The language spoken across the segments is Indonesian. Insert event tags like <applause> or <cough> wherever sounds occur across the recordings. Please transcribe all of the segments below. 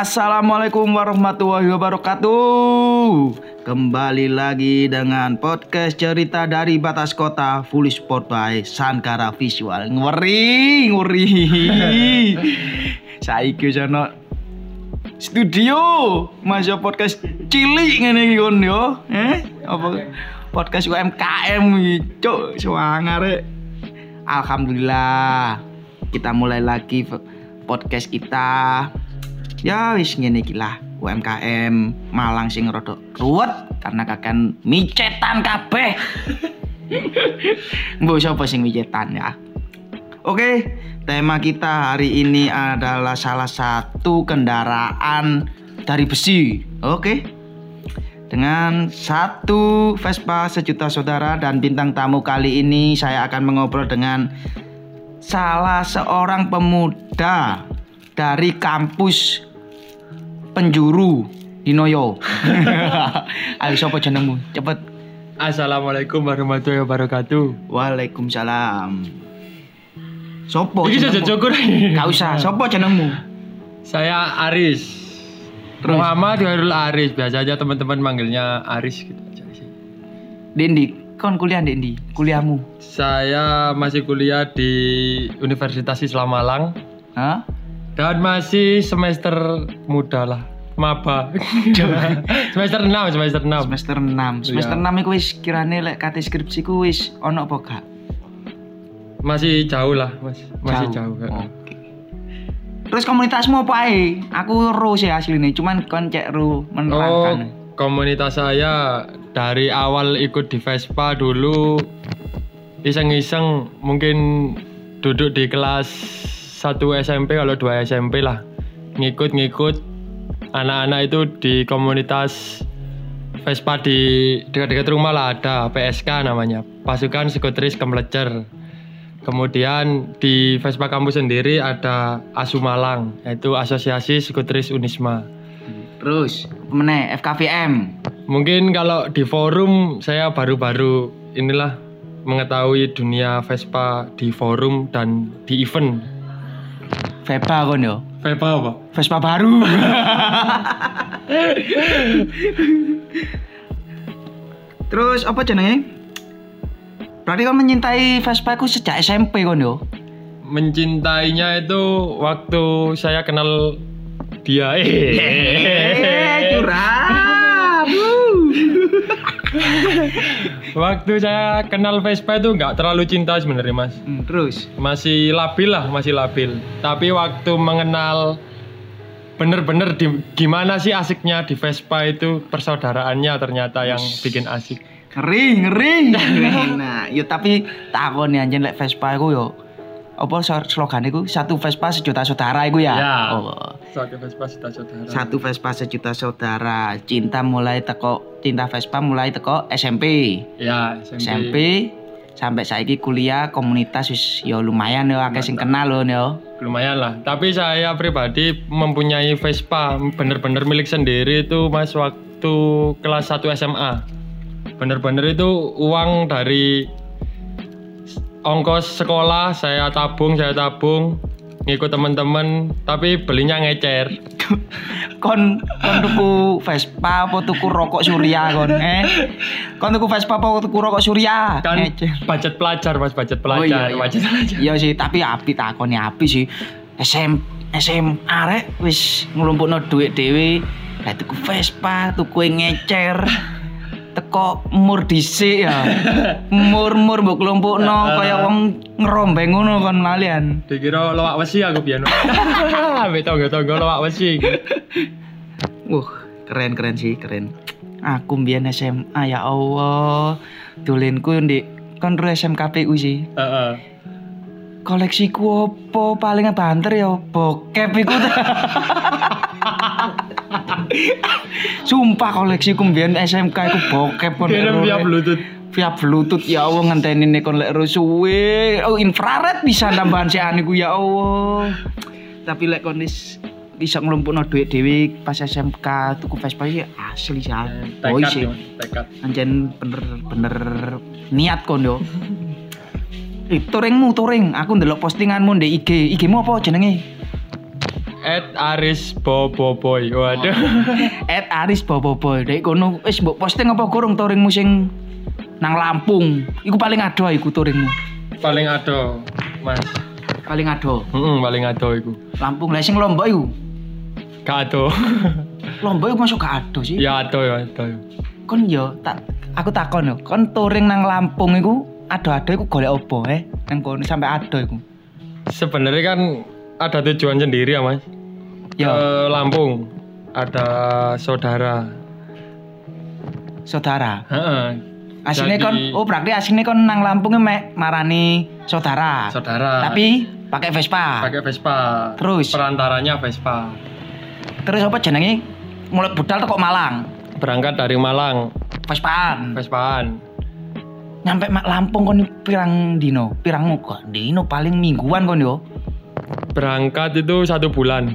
Assalamualaikum warahmatullahi wabarakatuh. Kembali lagi dengan podcast cerita dari batas kota Fully Sport by Sankara Visual. Ngeri, ngeri. <laughs> Saiki sono studio masuk podcast cilik ngene iki kon yo. Eh, apa podcast UMKM cuk, swangare. Alhamdulillah kita mulai lagi podcast kita ya wis ngene iki lah UMKM Malang sing rada ruwet karena kakan micetan kabeh. <laughs> Mbok sapa sing micetan ya? Oke, tema kita hari ini adalah salah satu kendaraan dari besi. Oke. Dengan satu Vespa sejuta saudara dan bintang tamu kali ini saya akan mengobrol dengan salah seorang pemuda dari kampus penjuru di Noyo. <laughs> Ayo sapa jenengmu? Cepet. Assalamualaikum warahmatullahi wabarakatuh. Waalaikumsalam. Sopo Iki saja cukur. <laughs> Gak usah. Sopo jenengmu? Saya Aris. Terus? Muhammad Khairul Aris. Biasa aja teman-teman manggilnya Aris gitu aja sih. Dendi, kon kuliah Dendi, kuliahmu. Saya masih kuliah di Universitas Islam Malang Hah? Dan masih semester muda lah. Maba. <laughs> semester 6, semester 6. Semester 6. Semester Iya. 6 iku wis kirane lek kate skripsiku wis ono apa gak? Masih jauh lah, Mas. Masih jauh. Oke. Terus komunitasmu apa ae? Aku ro sih aslinya, cuman kon cek ro Oh, menerangkan. komunitas saya dari awal ikut di Vespa dulu iseng-iseng mungkin duduk di kelas 1 SMP kalau 2 SMP lah. Ngikut-ngikut anak-anak itu di komunitas Vespa di dekat-dekat rumah lah. Ada PSK namanya. Pasukan psikoteris kemelecer kemudian di Vespa kampus sendiri ada ASU Malang yaitu Asosiasi Psikoteris Unisma. Terus meneh FKVM. Mungkin kalau di forum saya baru-baru inilah mengetahui dunia Vespa di forum dan di event. Veba kon yo. Vespa apa? Vespa baru. <laughs> Terus apa jenenge? Berarti kon menyintai Vespa ku sejak SMP kon yo. Mencintainya itu waktu saya kenal dia. <laughs> Eh, curang. <laughs> waktu saya kenal Vespa itu nggak terlalu cinta sebenarnya mas. Hmm, Terus Masih labil lah, masih labil. Tapi waktu mengenal bener-bener di, gimana sih asiknya di Vespa itu persaudaraannya ternyata yang bikin asik. ngeri ngeri. <laughs> nah, yo tapi takon ya anjen lek Vespa iku yo. Apa slogan iku satu Vespa sejuta saudara iku ya? Ya. Oh. Soalnya Vespa sudah saudara. Satu Vespa sejuta saudara. Cinta mulai teko cinta Vespa mulai teko SMP. Ya, SMP. SMP sampai saiki kuliah komunitas wis yo lumayan yo akeh sing kenal lho yo. Lumayan lah. Tapi saya pribadi mempunyai Vespa bener-bener milik sendiri itu mas waktu kelas 1 SMA. Bener-bener itu uang dari ongkos sekolah saya tabung, saya tabung ngikut temen-temen tapi belinya ngecer <laughs> Kon kon tuku Vespa apa tuku rokok Surya kon eh? Kon tuku Vespa apa tuku rokok Surya? kan Ngece. budget pelajar mas budget Oh iya, pelajar iya. budget pelajar Iya sih, tapi api takone api sih. SM SMA rek wis nglumpukno dhuwit dhewe. Lah tuku Vespa, tuku ngecer. Teko mur dhisik ya. <laughs> Mur-mur mbok klumpukno kaya wong ngerombeng ngono kon lalian. dikira loak wesi aku biar <laughs> Ambek tonggo-tonggo loak wesi <laughs> Wah, keren keren sih, keren. Aku mbiyen SMA ya Allah. Dolinku ndek kon SMKPU sih. Heeh. koleksiku opo paling banter ya bokep iku Sumpah koleksiku mbiyen SMK iku bokep kon via Bluetooth. Via bluetooth ya Allah ngenteni nih kon lek suwe. Oh infrared bisa tambahan si aniku ya Allah. Tapi lek kon bisa nglumpukno duit dhewe pas SMK tuku Vespa ya asli sih boy sih. tekad. Anjen bener-bener niat kon yo. Eh, touringmu touring, aku ndelok postinganmu di IG. IG-mu apa jenenge? Ed Aris Boboiboy. Waduh. <laughs> Ed Aris Boboiboy. Dek kono wis mbok posting apa gorong touringmu sing nang Lampung? Iku paling ado iku touringmu. paling ado, Mas. Paling ado. Heeh, paling ado iku. Lampung lah sing Lombok iku. Gak ado. <laughs> Lombok iku masuk gak ado sih. ya ado ya ado. Kon yo tak aku takon yo, kon touring nang Lampung iku ado-ado iku golek opo eh? Nang kono sampai ado iku. Sebenarnya kan ada tujuan sendiri ya, Mas. Yo, Ke Lampung ada saudara. saudara. Heeh. Jadi- kon oh berarti asine kon nang Lampung mek marani saudara. Saudara. Tapi pakai Vespa. pakai Vespa. Terus? perantaranya Vespa. Terus apa jenenge? Mulai budal kok Malang. Berangkat dari Malang, Vespaan. Vespaan. Nyampe mak Lampung kon pirang dino? Pirang muka? Dino paling mingguan kon yo. Berangkat itu satu bulan.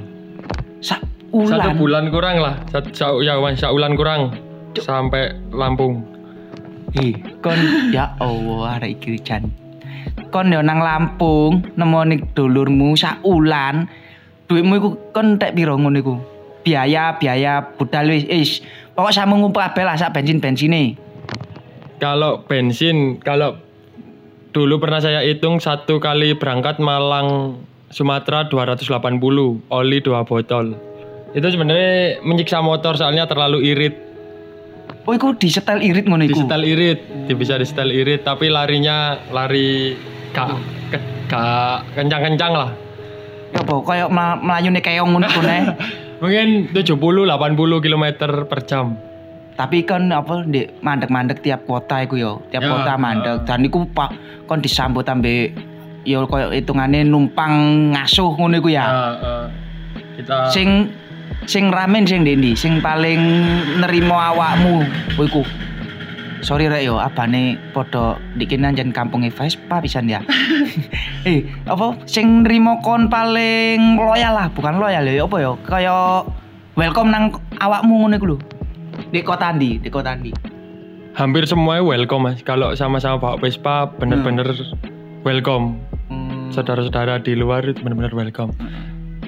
Sak Satu ulan. bulan kurang lah. Satu, sa- ya, bulan kurang. Sampai Lampung. Ih, kon ya Allah arek iki jan. Kon yo nang Lampung nemoni dulurmu sak ulan. Duitmu iku kon tek piro ngono iku? Biaya biaya budal wis is. Pokok sama ngumpul kabeh lah sak bensin-bensine. Kalau bensin, kalau dulu pernah saya hitung satu kali berangkat Malang Sumatera 280, oli dua botol. Itu sebenarnya menyiksa motor soalnya terlalu irit. Oh iku disetel irit ngono iku. Disetel irit, di- bisa disetel irit, tapi larinya lari gak, ke- gak kencang-kencang lah. Ya apa koyo ma- melayune keong ngono iku ne. <laughs> Mungkin 70 80 km per jam. Tapi kan apa di mandek-mandek tiap kota iku yo, tiap Ya, kota mandek. Dan iku pak kon disambut ambe yo koyo hitungane numpang ngasuh ngono iku ya. Nah, eh, kita Sing sing ramen sing ndi sing paling nerimo awakmu iku. Sorry rek yo, abane padha dikene anjen kampunge Vespa pisan ya. <laughs> eh, apa sing nrimo kon paling loyal lah, bukan loyal ya apa yo? Kaya welcome nang awakmu ngono iku lho. Di kota ndi? Di kota ndi? hampir semuanya welcome mas. Kalau sama-sama bawa Vespa bener-bener welcome. Hmm. Saudara-saudara di luar itu bener-bener welcome.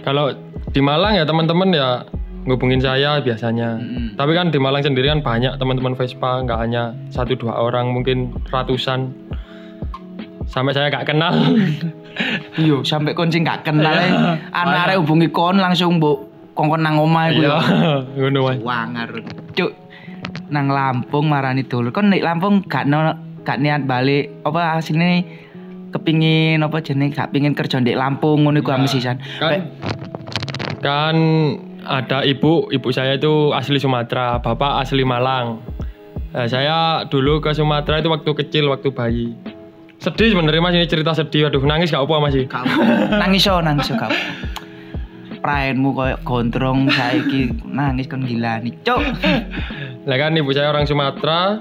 Kalau di Malang ya teman-teman ya ngubungin saya biasanya. Mm-mm. Tapi kan di Malang sendiri kan banyak teman-teman Vespa, nggak hanya satu dua orang, mungkin ratusan. Sampai saya gak kenal. <laughs> Iya, sampai sing gak kenal Iya. e. Anak arek hubungi kon langsung mbok kongkon nang omah iku Iya, ya. <laughs> ngono mas. Wangar. Cuk. Nang Lampung marani dulur. Kon nek Lampung gak no, gak niat balik apa asline kepingin apa jenenge gak pingin kerja di Lampung ngono iku Nah, kan, kan ada ibu, ibu saya itu asli Sumatera, bapak asli Malang. Nah, saya dulu ke Sumatera itu waktu kecil, waktu bayi. Sedih sebenarnya mas ini cerita sedih, aduh nangis gak apa mas sih. Nangis yo nangis yo kau. Praenmu koyo gondrong saiki nangis kon gila nih. Cuk. Lah kan ibu saya orang Sumatera,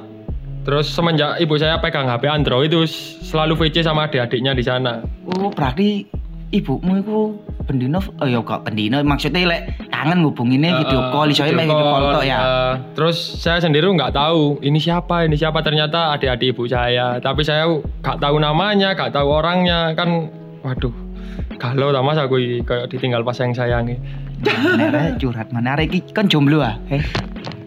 terus semenjak ibu saya pegang HP Android itu selalu VC sama adik-adiknya di sana. Oh, berarti ibumu iku pendino oh ya kok pendino maksudnya lek kangen ngubunginnya video Eh, call iso video video call tok ya. eh, terus saya sendiri nggak tahu ini siapa, ini siapa ternyata adik-adik ibu saya. Tapi saya nggak tahu namanya, nggak tahu orangnya kan. Waduh, kalau aku i- kayak ditinggal pas sayang sayangi. Mana rek curhat iki kan jomblo ah. Eh,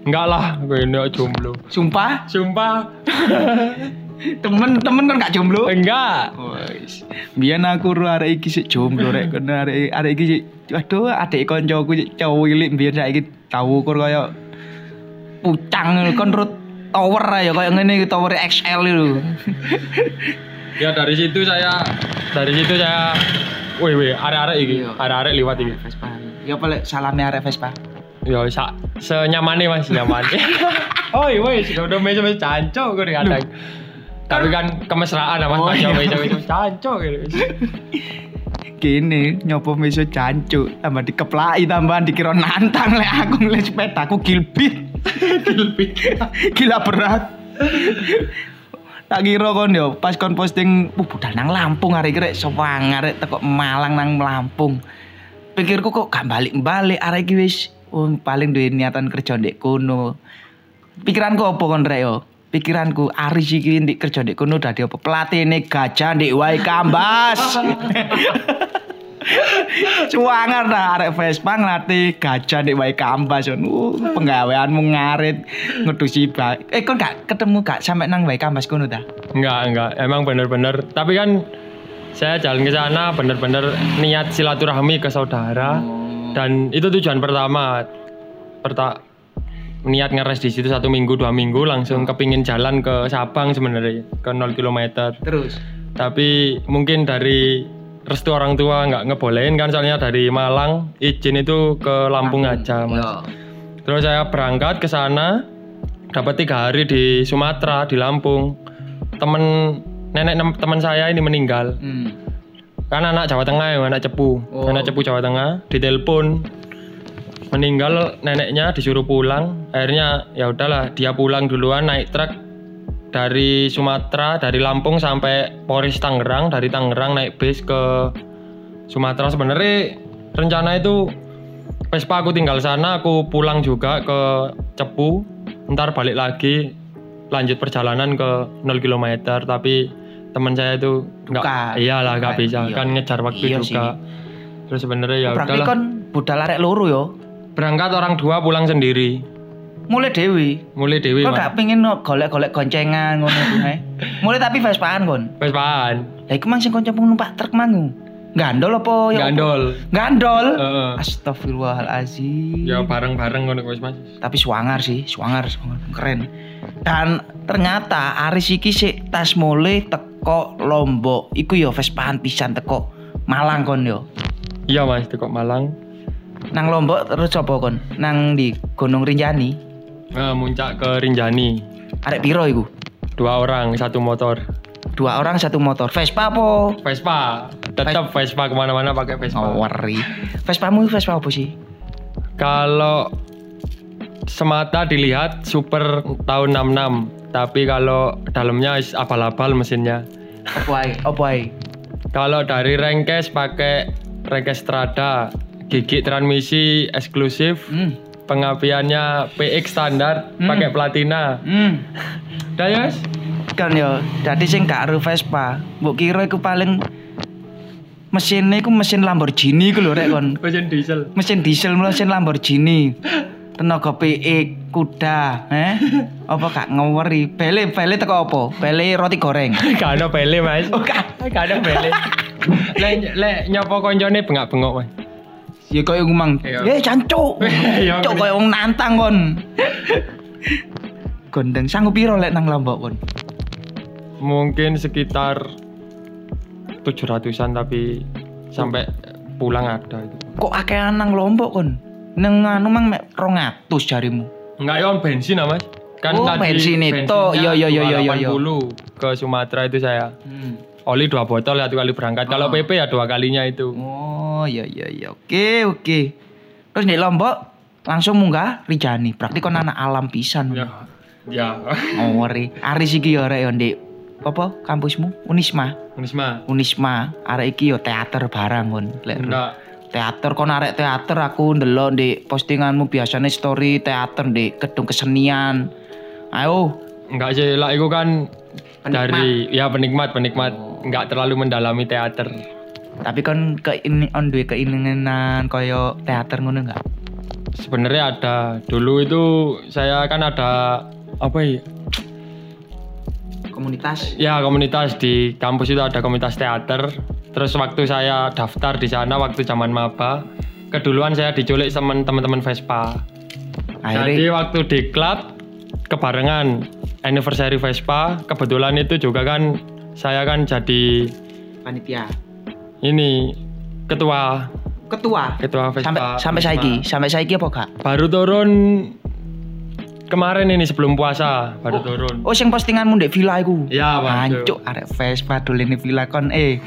Enggak lah, gue ini jomblo. sumpah Sumpah, <laughs> temen-temen kan gak jomblo. enggak. Wes. Biyen aku ro arek iki sik jomblo rek <laughs> kon arek arek iki sik aduh adik koncoku sik cowok ilik biyen saiki tau ukur kaya pucang kon ro tower ya kaya ngene iki tower XL itu. <laughs> Ya dari situ saya, dari situ saya, wih wih, arek-arek iki, Iya. arek-arek liwat iki. Vespa. Ya apa salame arek Vespa. Ya sa senyamane mas nyamane. oh iya wes udah meja meja canco gue kadang. Tapi kan kemesraan lah mas Oh, iya. meja meja canco gitu. Kene nyopo meso cancuk tambah dikeplaki tambahan dikira nantang lek aku ngeliat sepeda aku gilbit. <laughs> gilbit. Gila berat. tak kira kon yo pas kon posting uh budal nang Lampung hari iki rek sewangar rek teko Malang nang Lampung. Pikirku kok gak balik-balik arek iki wis oh, paling duwe niatan kerja ndek kono. Pikiranku apa kon rek yo? Pikiranku Aris iki ndek kerja ndek kono dadi apa pelatihne gajah ndek wae kambas. <laughs> Cuangar dah arek Vespa ngelatih gajah di wae kambas. Uh, penggaweanmu ngarit ngedusi. Eh kon gak ketemu gak sampai nang wae kambas kono ta? Enggak, enggak. Emang bener-bener. Tapi kan saya jalan ke sana bener-bener niat silaturahmi ke saudara. Dan itu tujuan pertama. Perta niat ngeres di situ satu minggu dua minggu langsung kepingin jalan ke Sabang sebenarnya ke 0 km Terus. tapi mungkin dari restu orang tua nggak ngebolehin kan soalnya dari Malang izin itu ke Lampung aja mas Yo. terus saya berangkat ke sana dapat tiga hari di Sumatera di Lampung temen nenek teman saya ini meninggal Hmm. Kan anak Jawa Tengah ya anak Cepu. Oh. anak Cepu Jawa Tengah ditelepon meninggal neneknya disuruh pulang. Akhirnya ya udahlah dia pulang duluan naik truk dari Sumatera dari Lampung sampai Polres Tangerang. Dari Tangerang naik bis ke Sumatera. Sebenarnya rencana itu Vespa aku tinggal sana aku pulang juga ke Cepu. Ntar balik lagi lanjut perjalanan ke 0 km tapi teman saya itu nggak Bukan. iyalah nggak Bukan. bisa Iya. kan ngejar waktu Iya juga terus sebenarnya ya Berarti udahlah kon budal arek loro yo. berangkat orang dua pulang sendiri Mulai dewi. mulai dewi Kok gak pengen no- golek-golek goncengan ngono kuwi. <laughs> Mulai tapi Vespaan kon. Vespaan Lah iku mang sing kanca numpak truk mangu. Gandol apa ya? apa? gandol Gandol. Heeh. Astagfirullahalazim. ya bareng-bareng ngono mas Tapi swanger sih, swanger, swanger. keren. Dan ternyata Aris iki sik tas mulai teko Lombok. Iku yo Vespaan pisan teko Malang kon yo. iya mas itu kok Malang Nang Lombok terus coba kon? Nang di Gunung Rinjani. Eh, muncak ke Rinjani Arek piro iku? dua orang satu motor Dua orang satu motor. Vespa apa? Vespa tetap Vespa ke mana-mana pakai Vespa Oh, worry. Vespamu Vespa apa sih? kalau semata dilihat super tahun 66 tapi kalau dalamnya abal-abal mesinnya? Apa ae? kalau dari Renkes pakai Renkes Strada gigi transmisi eksklusif Hmm. pengapiannya PX standar Hmm. pakai platina Hmm. Dayas Kan yo, dadi sing gak Vespa. Mbok kira iku paling mesinnya iku mesin Lamborghini iku lho rek kon. mesin diesel Mesin diesel mesin Lamborghini. Tenaga PX kuda, eh? Apa gak ngeweri? Bele bele teko apa? Bele roti goreng. <laughs> gak ada pele mas Oh, gak. gak ada pele <laughs> lek lek nyopo koncone bengak-bengok mas Ya ngomong, Iya. "Eh, cancuk." <laughs> Iya, Cuk bener. koyo wong nantang kon. Gondeng sanggup piro lek nang Lombok kon? Mungkin sekitar 700-an tapi sampai pulang ada itu. Kok akehan nang Lombok kon? Nang anu mang mek 200 jarimu. Enggak ya bensin lah mas. Kan Oh, tadi bensin itu. Iya, iya, iya, iya, iya. 280 ke Sumatera itu saya. Hmm. Oli dua botol satu kali berangkat. Kalau Ah. PP ya dua kalinya itu. Oh, iya iya iya. Oke, oke. Terus di Lombok langsung munggah Rijani. Berarti kon anak alam pisan. Ya. Ya. Oh. Aris iki yo rek yo Ndek. Apa kampusmu? Unisma. Unisma. Unisma. Arek iki yo teater barang kon. Enggak. teater kon arek teater aku ndelok di postinganmu biasanya story teater di gedung kesenian. Ayo, Enggak sih, lah itu kan Penikmat. dari ya penikmat penikmat enggak terlalu mendalami teater. tapi kon ke ini on duwe keinginan koyo teater ngono enggak? Sebenarnya ada. Dulu itu saya kan ada apa ya? Komunitas. Ya komunitas di kampus itu ada komunitas teater. Terus waktu saya daftar di sana waktu zaman maba, keduluan saya diculik sama teman-teman Vespa. Jadi Akhirnya waktu di klub kebarengan anniversary Vespa, kebetulan itu juga kan saya kan jadi panitia. ini ketua Ketua. ketua Vespa. Sampai sampai saiki, sampai saiki apa gak? Baru turun kemarin ini sebelum puasa baru turun. Oh, sing postinganmu ndek villa iku. Ya, Mas. Hancuk arek Vespa dolene villa kon eh.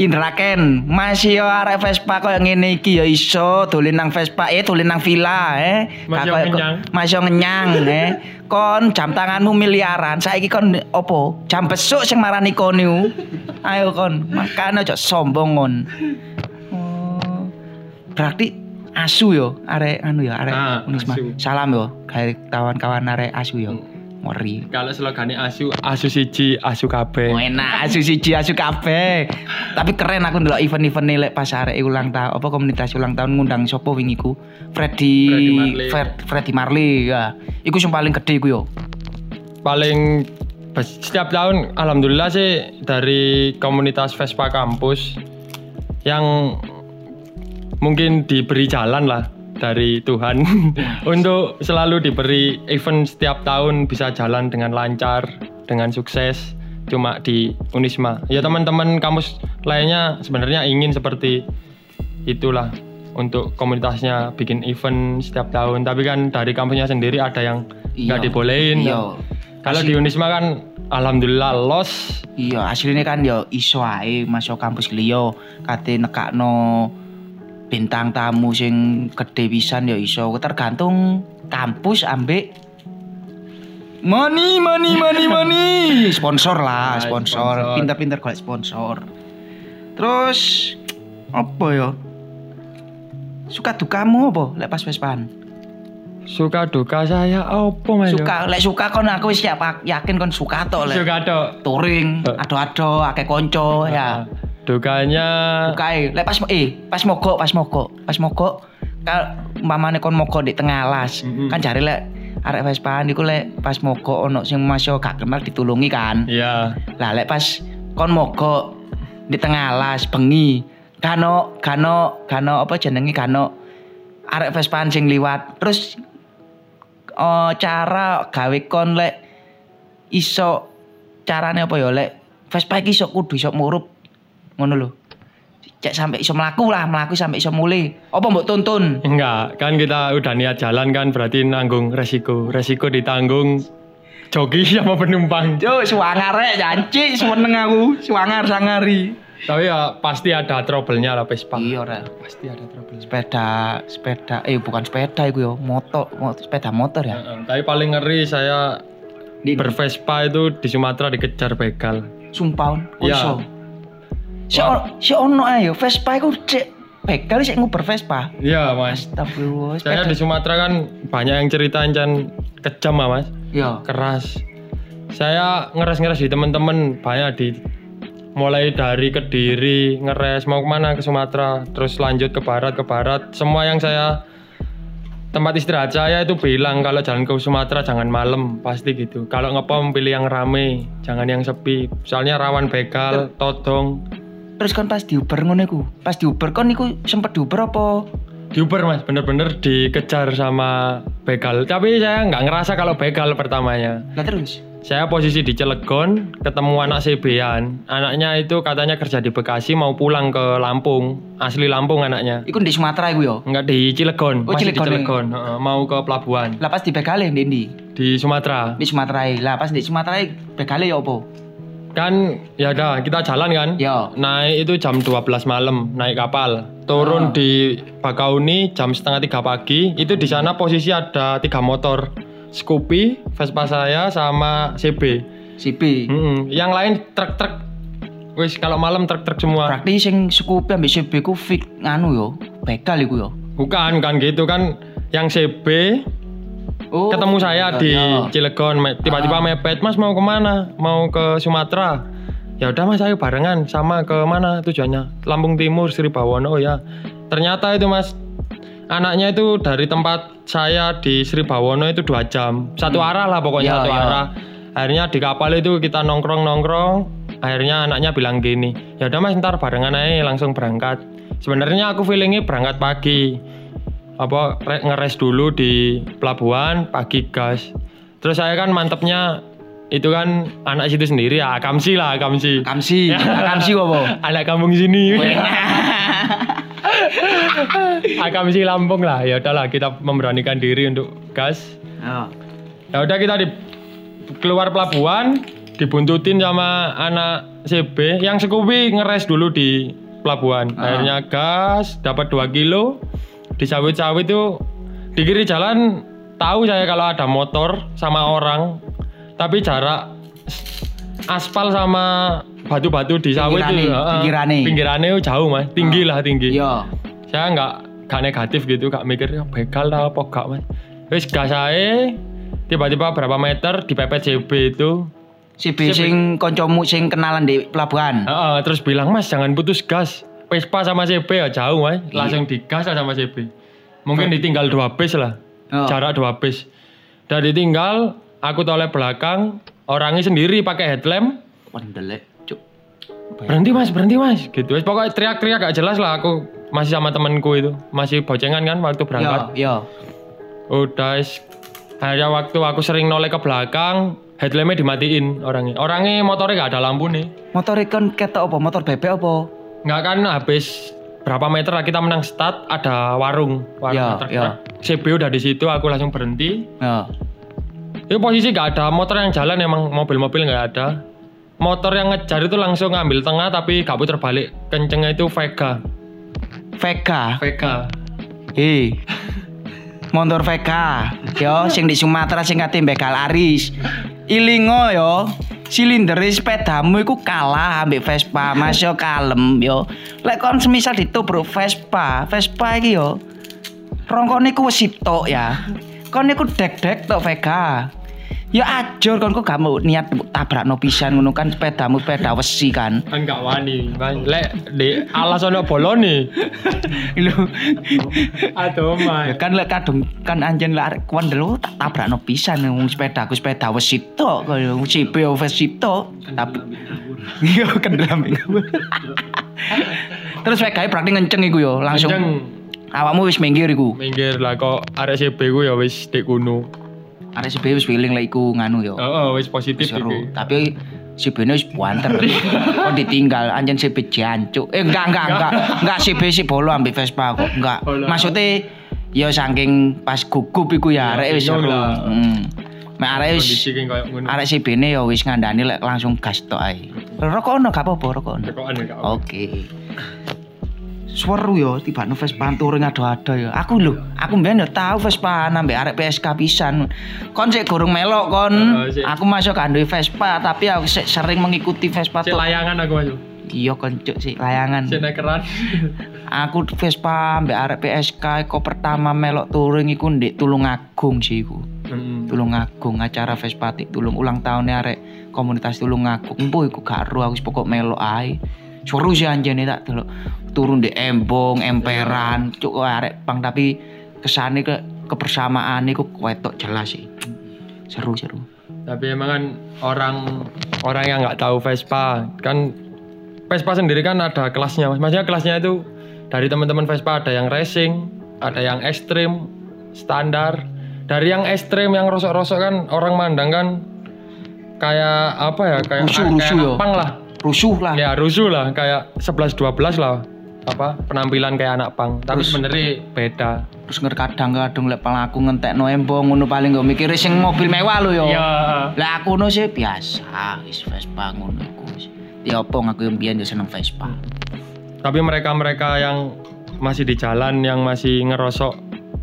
Indra Ken, masih yo arek Vespa koyo ngene iki ya iso dolen nang Vespa eh dolen nang villa eh. Masih ngenyang. Masih ngenyang eh. Kon jam tanganmu miliaran, saiki kon opo? Jam besuk sing marani kon niku. Ayo kon, makane aja sombong kon. Oh. Berarti asu yo arek anu yo arek Ah, Unisma. asu. Salam yo gawe kawan-kawan arek asu yo. ngeri Kalau slogane asu, asu siji, asu kabeh. Oh, enak asu siji asu kabeh. Tapi keren aku ndelok event-event nih lek pas arek ulang tahun apa komunitas ulang tahun ngundang sopo wingi ku? Freddy Freddie Marley. Fred, Freddy Marley ya. Iku sing paling gede iku yo. Paling setiap tahun alhamdulillah sih dari komunitas Vespa kampus yang mungkin diberi jalan lah dari Tuhan <laughs> untuk selalu diberi event setiap tahun bisa jalan dengan lancar, dengan sukses cuma di Unisma. Ya teman-teman kampus lainnya sebenarnya ingin seperti itulah untuk komunitasnya bikin event setiap tahun tapi kan dari kampusnya sendiri ada yang nggak Iya. dibolehin. Iya. Kalau di Unisma kan alhamdulillah los Iya, aslinya kan yo iso ae masuk kampus liya kate nekakno bintang tamu sing gede pisan yo iso. Tergantung kampus ambek. Money money money <laughs> money. Sponsor lah Nah, sponsor. pinter-pinter golek sponsor. Terus apa yo suka dukamu apa? Lek pas suka duka saya apa mas? suka lek suka kon aku wis siap yakin kon suka tok lek. Suka tok. touring ado-ado akeh konco ya Dukanya Bukae, lek pas eh pas mogok, pas mogok, pas mogok kal umpamane kon mogok di tengah alas. Mm-mm. Kan jare lek arek Vespa niku lek pas mogok ono sing masuk gak kenal ditulungi kan. ya Lah lek pas kon mogok di tengah alas bengi, kano kano kano apa jenenge kano arek Vespa sing liwat. Terus oh, cara gawe kon lek iso carane apa ya lek Vespa iki iso kudu iso murup ngono lho. Cek sampai iso mlaku lah, mlaku sampai iso mulai. Apa mbok tuntun? enggak kan kita udah niat jalan kan berarti nanggung resiko resiko ditanggung joki <laughs> sama penumpang Yo, suwangar rek janji seneng aku, suwangar sangari. tapi ya pasti ada trouble-nya lah Vespa Iya rek. pasti ada trouble Sepeda, sepeda, eh bukan sepeda iku yo, motor, mo- sepeda motor ya. tapi paling ngeri saya Di bervespa itu di Sumatera dikejar begal sumpah kok Ya. Si on, si ono ayo Vespa iku cek begal sik nguber Vespa. iya mas. Astagfirullah, saya di Sumatera kan banyak yang cerita kan kejam lah mas Yo. keras. Saya ngeres-ngeres di temen-temen banyak di mulai dari Kediri ngeres mau ke mana ke Sumatera terus lanjut ke barat ke barat. Semua yang saya tempat istirahat saya itu bilang kalau jalan ke Sumatera jangan malam. Pasti gitu. Kalau ngepom pilih yang rame jangan yang sepi. Soalnya rawan begal todong Terus kan pas di Uber ngono iku. Pas di Uber kon niku sempet di Uber apa? di Uber mas bener-bener dikejar sama begal tapi saya nggak ngerasa kalau begal pertamanya Lah terus. Saya posisi di Cilegon, ketemu anak CB-an. Anaknya itu katanya kerja di Bekasi mau pulang ke Lampung. Asli Lampung anaknya. Iku di Sumatera iku yo. Enggak di Cilegon, Oh, masih Cilegon, di Cilegon. Heeh, mau ke pelabuhan Lah pas di Begale ndi? di Sumatera. Di Sumatera. Lah pas di Sumatera Begale yo apa? Kan ya udah kita jalan kan. Yo. Naik itu jam 12 malam naik kapal. Turun di Bakauni jam setengah tiga pagi. Itu di sana posisi ada tiga motor. Scoopy, Vespa saya sama CB. CB. Mm-mm. Yang lain truk-truk. Wis kalau malam truk-truk semua. Berarti sing Scoopy ambek CB ku fix nganu yo. Begal iku yo. Bukan, bukan gitu kan. Yang CB Oh. ketemu saya di Yo. Cilegon, me- tiba-tiba Ah. mepet, Mas mau ke mana? Mau ke Sumatera. Ya udah Mas, ayo barengan. Sama ke mana tujuannya? Lampung Timur, Sri Bawono. Oh ya. Ternyata itu Mas, anaknya itu dari tempat saya di Sri Bawono itu dua jam. Satu arah lah pokoknya Ya, satu ya. arah. Akhirnya di kapal itu kita nongkrong-nongkrong. Akhirnya anaknya bilang gini, ya udah Mas ntar barengan aja langsung berangkat. Sebenarnya aku feelingnya berangkat pagi apa re- ngeres dulu di pelabuhan pagi gas. Terus saya kan mantepnya itu kan anak situ sendiri ya akamsi lah akamsi. Kamsi, <laughs> Kamsi apa? anak kampung sini. <laughs> Akamsi Lampung lah ya udahlah kita memberanikan diri untuk gas. Oh. ya udah kita di keluar pelabuhan dibuntutin sama anak CB yang sekubi ngeres dulu di pelabuhan. Ah. akhirnya gas dapat 2 kilo di sawit-sawit itu di kiri jalan tahu saya kalau ada motor sama orang tapi jarak aspal sama batu-batu di sawit itu pinggirane. pinggirane itu jauh mas tinggi lah tinggi Yo. saya nggak gak negatif gitu gak mikir ya begal lah apa gak mas wis gas ae tiba-tiba berapa meter dipepet CB itu Si B sing koncomu sing kenalan di pelabuhan. Heeh, terus bilang mas jangan putus gas Vespa sama CB ya jauh mas langsung digas aja sama CB mungkin ditinggal dua bis lah. Oh. jarak dua bis. Dan ditinggal aku toleh belakang orangnya sendiri pakai headlamp. Pendelek, cuk. berhenti mas berhenti mas. Gitu Wes, pokoknya teriak-teriak gak jelas lah aku masih sama temanku itu. Masih bocengan kan waktu berangkat. Yo, yo. udah akhirnya waktu aku sering noleh ke belakang headlampnya dimatiin orangnya. Orangnya motornya gak ada lampu nih. Motor ikon ketok apa? Motor bebek apa? Nggak kan habis berapa meter lah kita menang start ada warung warung Ya, tergerak. CB udah di situ aku langsung berhenti Yo. itu posisi gak ada motor yang jalan emang mobil-mobil nggak ada motor yang ngejar itu langsung ngambil tengah tapi gak puter balik kencengnya itu Vega Vega. Vega Hei. Motor Vega. Yo, sing di Sumatera sing kate begal aris. Ilingo yo. Silinder sepedamu iku kalah ambek Vespa, Mas yo kalem yo. Lek kon semisal ditubruk Vespa, Vespa iki yo. Rongkone iku wis ya. Kon iku dek-dek tok Vega. Ya ajur kon kok gak mau niat tabrakno pisan ngono kan sepedamu sepeda wesi kan. enggak wani <laughs> Mas. lek di alas ono bolone Lho, aduh Ya mas kan lek kadung kan anjen lek arek kondel tak tabrakno pisan wong sepeda aku sepeda wis sitok kaya wong cipe wis sitok tapi iya <laughs> kendram <laughs> terus wegae berarti ngenceng iku yo langsung. Kenceng awakmu wis minggir iku. Minggir lah kok arek CB ku ya wis kuno arek sebe wis feeling lek iku nganu yo oh, wis positif seru. iki. tapi si Bene wis buanter <laughs> kok ditinggal? Anjen si jancuk. Eh enggak enggak enggak. enggak. Si si bolo ambil Vespa kok. Enggak. Maksudnya ya saking pas gugup iku ya arek wis bingung seru. lah. hmm. Mek arek wis arek si Bene ya wis ngandani lek langsung gas tok ae. Rokok ono gak apa-apa rokok ono. Ya oke Seru yo tiba no Vespa touring ado-ado yo. Aku lho, aku mbiyen yo tau Vespa ambek arek PSK pisan. Kon sik gorong melok kon. Aku masuk duwe Vespa, tapi aku sik sering mengikuti Vespa layangan aku masuk Iya koncuk sih layangan. si nekeran <laughs> Aku Vespa ambek arek PSK iku pertama melok touring iku ndek Tulungagung sih iku. Mm. Tulungagung acara Vespa tik tulung ulang tahunnya arek komunitas Tulungagung. Empu iku gak aku pokok melok ae. Seru sih anjene tak delok turun di embong, emperan, cuk arek pang tapi kesane ke kebersamaan iku ketok jelas sih. Seru seru. tapi emang kan orang orang yang nggak tahu Vespa kan Vespa sendiri kan ada kelasnya mas maksudnya kelasnya itu dari teman-teman Vespa ada yang racing ada yang ekstrim standar dari yang ekstrim yang rosok-rosok kan orang mandang kan kayak apa ya kayak Rusuh, kayak rusuh ya. lah Rusuh lah. ya rusuh lah kayak 11 12 lah apa penampilan kayak anak pang tapi sebenarnya beda Terus nger kadang-kadang lek palaku ngentekno embong ngono paling gak mikir sing mobil mewah lho yo. ya Lah aku no sih biasa, wis Vespa ngono iku. apa aku yang biyen yo seneng Vespa. tapi mereka-mereka yang masih di jalan yang masih ngerosok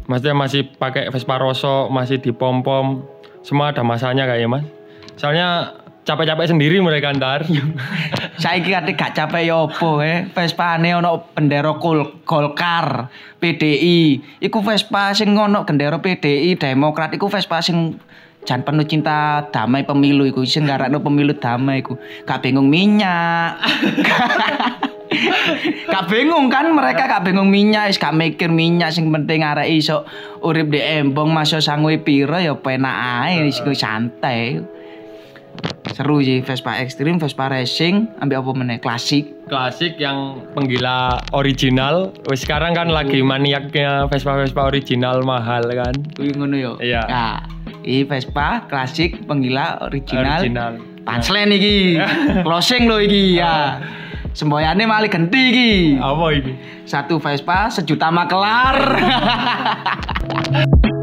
maksudnya masih pakai Vespa rosok masih di pom pom semua ada masanya kayaknya mas soalnya capek-capek sendiri mereka ntar Saiki kate gak capek ya apa eh. Vespane ono bendera Gol Golkar, PDI. Iku Vespa sing ono bendera PDI Demokrat iku Vespa sing jan penuh cinta damai pemilu iku sing ngarakno pemilu damai iku. Gak bingung minyak. <laughs> gak bingung kan mereka gak bingung minyak wis gak mikir minyak sing penting arek iso urip di embong masuk sangwe piro ya penak ae wis iku santai. Seru sih Vespa ekstrim, Vespa racing, ambil apa meneh klasik. klasik yang penggila original wis sekarang kan lagi maniaknya Vespa Vespa original mahal kan Kuwi ngono yo. Iya. Nah, ini Vespa klasik penggila original. original Punchline iki. <laughs> Closing lo iki ya. Semboyane malah genti iki. apa ini Satu Vespa sejuta makelar. <laughs>